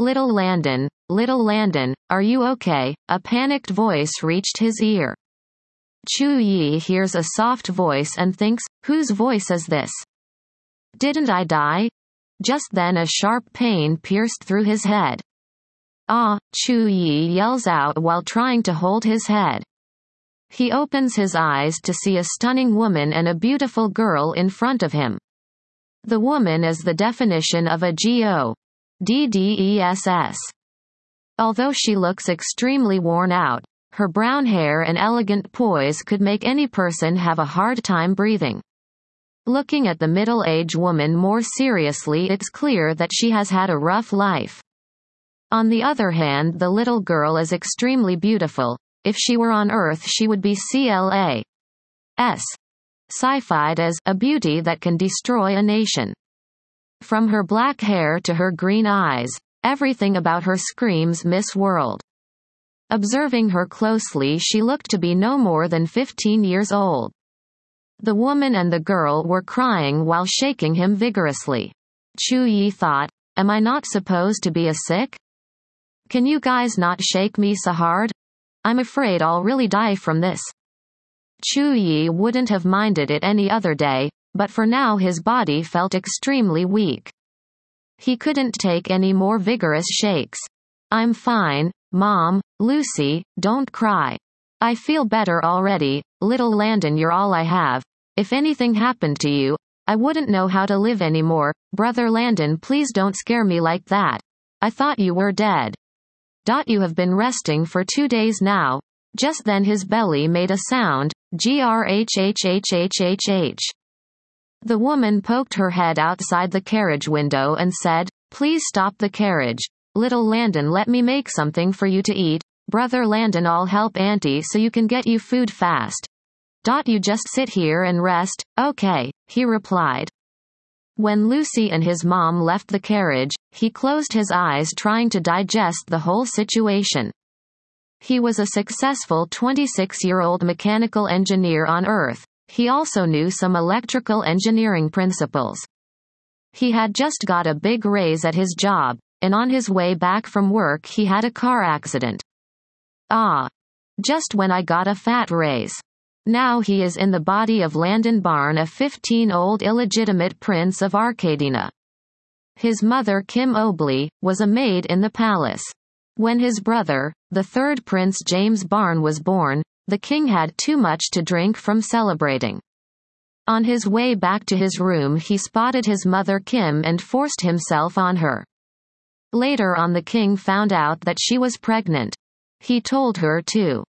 Little Landon, little Landon, are you okay? A panicked voice reached his ear. Chu Yi hears a soft voice and thinks, whose voice is this? Didn't I die? Just then a sharp pain pierced through his head. Ah, Chu Yi yells out while trying to hold his head. He opens his eyes to see a stunning woman and a beautiful girl in front of him. The woman is the definition of a GO. DDESS. Although she looks extremely worn out, her brown hair and elegant poise could make any person have a hard time breathing. Looking at the middle-aged woman more seriously it's clear that she has had a rough life. On the other hand the little girl is extremely beautiful, if she were on Earth she would be CLA. S. Sci-fied as a beauty that can destroy a nation. From her black hair to her green eyes, everything about her screams Miss World. Observing her closely she looked to be no more than 15 years old. The woman and the girl were crying while shaking him vigorously. Chu Yi thought, am I not supposed to be a sick? Can you guys not shake me so hard? I'm afraid I'll really die from this. Chu Yi wouldn't have minded it any other day, but for now his body felt extremely weak. He couldn't take any more vigorous shakes. I'm fine, Mom, Lucy, don't cry. I feel better already, little Landon you're all I have. If anything happened to you, I wouldn't know how to live anymore. Brother Landon please don't scare me like that. I thought you were dead. Dot you have been resting for two days now. Just then his belly made a sound, grhhhhhh. The woman poked her head outside the carriage window and said, Please stop the carriage. Little Landon let me make something for you to eat. Brother Landon I'll help auntie so you can get you food fast. Dot you just sit here and rest, okay, he replied. When Lucy and his mom left the carriage, he closed his eyes trying to digest the whole situation. He was a successful 26-year-old mechanical engineer on Earth, he also knew some electrical engineering principles. He had just got a big raise at his job, and on his way back from work he had a car accident. Ah. Just when I got a fat raise. Now he is in the body of Landon Barn a 15-old illegitimate prince of Arcadina. His mother Kim Obley, was a maid in the palace. When his brother, the third Prince James Barn was born, the king had too much to drink from celebrating. On his way back to his room he spotted his mother Kim and forced himself on her. Later on the king found out that she was pregnant. He told her to